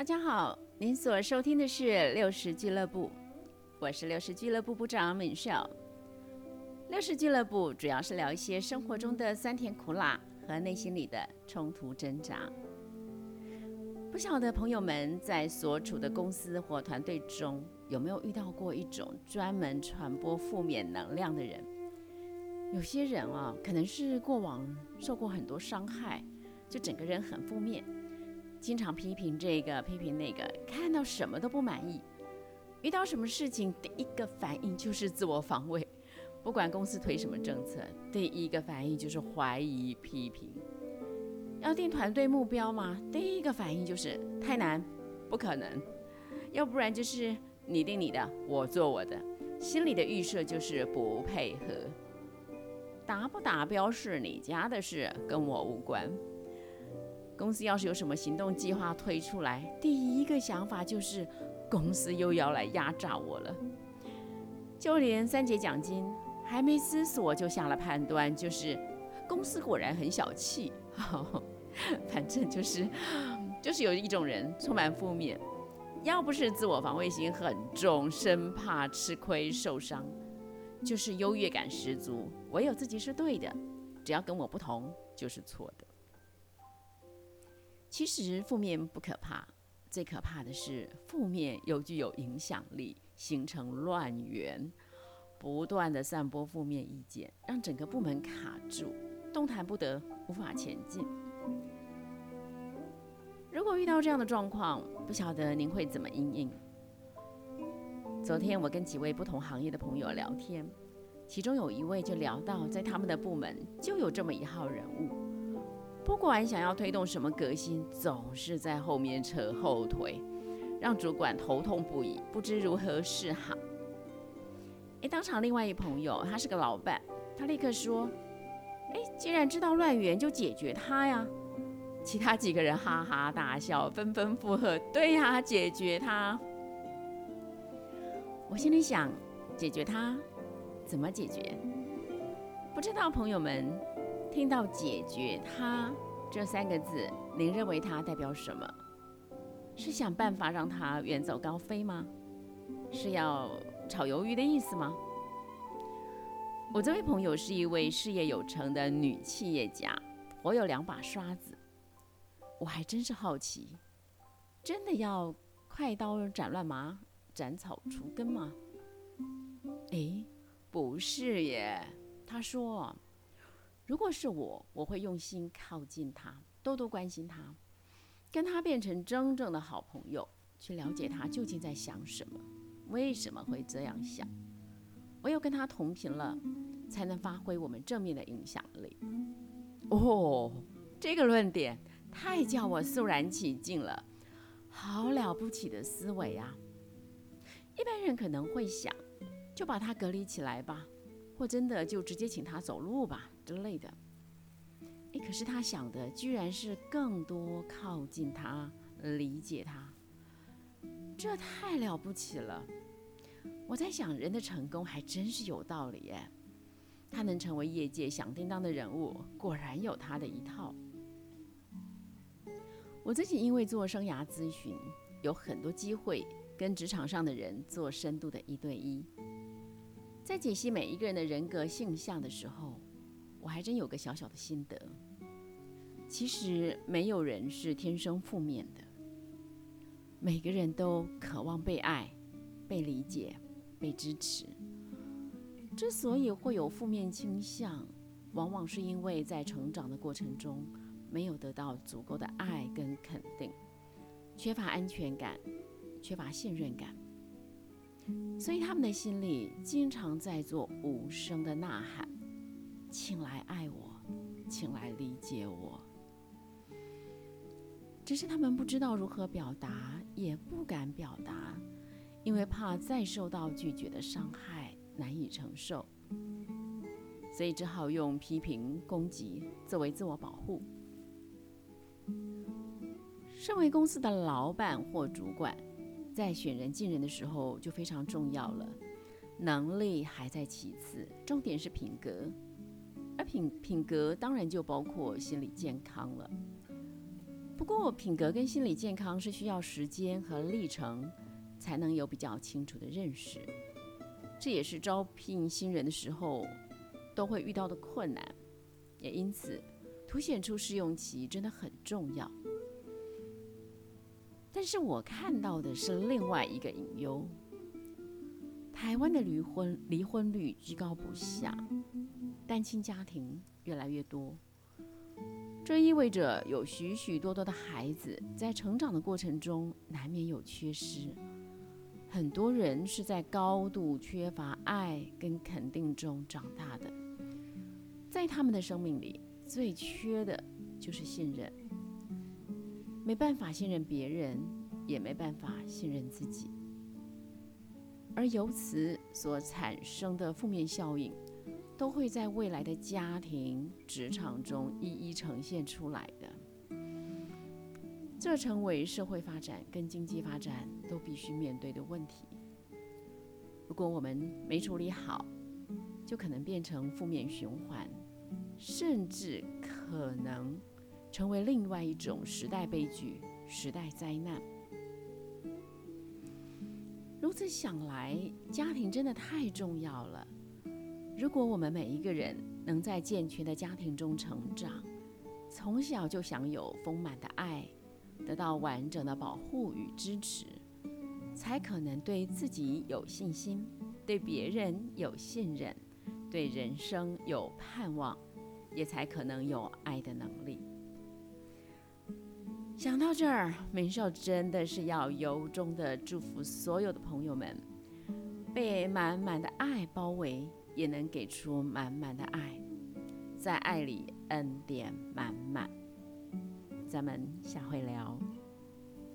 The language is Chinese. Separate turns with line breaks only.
大家好，您所收听的是六十俱乐部，我是六十俱乐部部长敏少。六十俱乐部主要是聊一些生活中的酸甜苦辣和内心里的冲突挣扎。不晓得朋友们在所处的公司或团队中有没有遇到过一种专门传播负面能量的人？有些人啊，可能是过往受过很多伤害，就整个人很负面，经常批评这个批评那个，看到什么都不满意，遇到什么事情第一个反应就是自我防卫，不管公司推什么政策，第一个反应就是怀疑批评。要定团队目标吗？第一个反应就是太难，不可能。要不然就是你定你的，我做我的，心里的预设就是不配合。达不达标是你家的事，跟我无关。公司要是有什么行动计划推出来，第一个想法就是公司又要来压榨我了。就连三节奖金还没思索就下了判断，就是公司果然很小气。反正就是，就是有一种人充满负面，要不是自我防卫心很重，生怕吃亏受伤。就是优越感十足，唯有自己是对的，只要跟我不同就是错的。其实负面不可怕，最可怕的是负面又具有影响力，形成乱源，不断的散播负面意见，让整个部门卡住，动弹不得，无法前进。如果遇到这样的状况，不晓得您会怎么应应？昨天我跟几位不同行业的朋友聊天，其中有一位就聊到，在他们的部门就有这么一号人物，不管想要推动什么革新，总是在后面扯后腿，让主管头痛不已，不知如何是好。哎，当场另外一朋友，他是个老板，他立刻说：“哎，既然知道乱源，就解决他呀。”其他几个人哈哈大笑，纷纷附和：“对呀，解决他。”我心里想，解决他，怎么解决？不知道朋友们听到“解决它”这三个字，您认为它代表什么？是想办法让它远走高飞吗？是要炒鱿鱼的意思吗？我这位朋友是一位事业有成的女企业家，我有两把刷子，我还真是好奇，真的要快刀斩乱麻？斩草除根吗？诶，不是耶。他说：“如果是我，我会用心靠近他，多多关心他，跟他变成真正的好朋友，去了解他究竟在想什么，为什么会这样想。唯有跟他同频了，才能发挥我们正面的影响力。”哦，这个论点太叫我肃然起敬了，好了不起的思维啊！一般人可能会想，就把他隔离起来吧，或真的就直接请他走路吧之类的。诶，可是他想的居然是更多靠近他，理解他，这太了不起了。我在想，人的成功还真是有道理耶。他能成为业界响叮当的人物，果然有他的一套。我自己因为做生涯咨询，有很多机会。跟职场上的人做深度的一对一，在解析每一个人的人格性象的时候，我还真有个小小的心得。其实没有人是天生负面的，每个人都渴望被爱、被理解、被支持。之所以会有负面倾向，往往是因为在成长的过程中没有得到足够的爱跟肯定，缺乏安全感。缺乏信任感，所以他们的心里经常在做无声的呐喊：“请来爱我，请来理解我。”只是他们不知道如何表达，也不敢表达，因为怕再受到拒绝的伤害难以承受，所以只好用批评、攻击作为自我保护。身为公司的老板或主管。在选人进人的时候就非常重要了，能力还在其次，重点是品格，而品品格当然就包括心理健康了。不过，品格跟心理健康是需要时间和历程才能有比较清楚的认识。这也是招聘新人的时候都会遇到的困难，也因此凸显出试用期真的很重要。但是我看到的是另外一个隐忧：台湾的离婚离婚率居高不下，单亲家庭越来越多。这意味着有许许多多的孩子在成长的过程中难免有缺失，很多人是在高度缺乏爱跟肯定中长大的，在他们的生命里最缺的就是信任，没办法信任别人，也没办法信任自己，而由此所产生的负面效应。都会在未来的家庭、职场中一一呈现出来的，这成为社会发展跟经济发展都必须面对的问题。如果我们没处理好，就可能变成负面循环，甚至可能成为另外一种时代悲剧、时代灾难。如此想来，家庭真的太重要了。如果我们每一个人能在健全的家庭中成长，从小就享有丰满的爱，得到完整的保护与支持，才可能对自己有信心，对别人有信任，对人生有盼望，也才可能有爱的能力。想到这儿，明少真的是要由衷的祝福所有的朋友们，被满满的爱包围。也能给出满满的爱，在爱里恩典满满。咱们下回聊。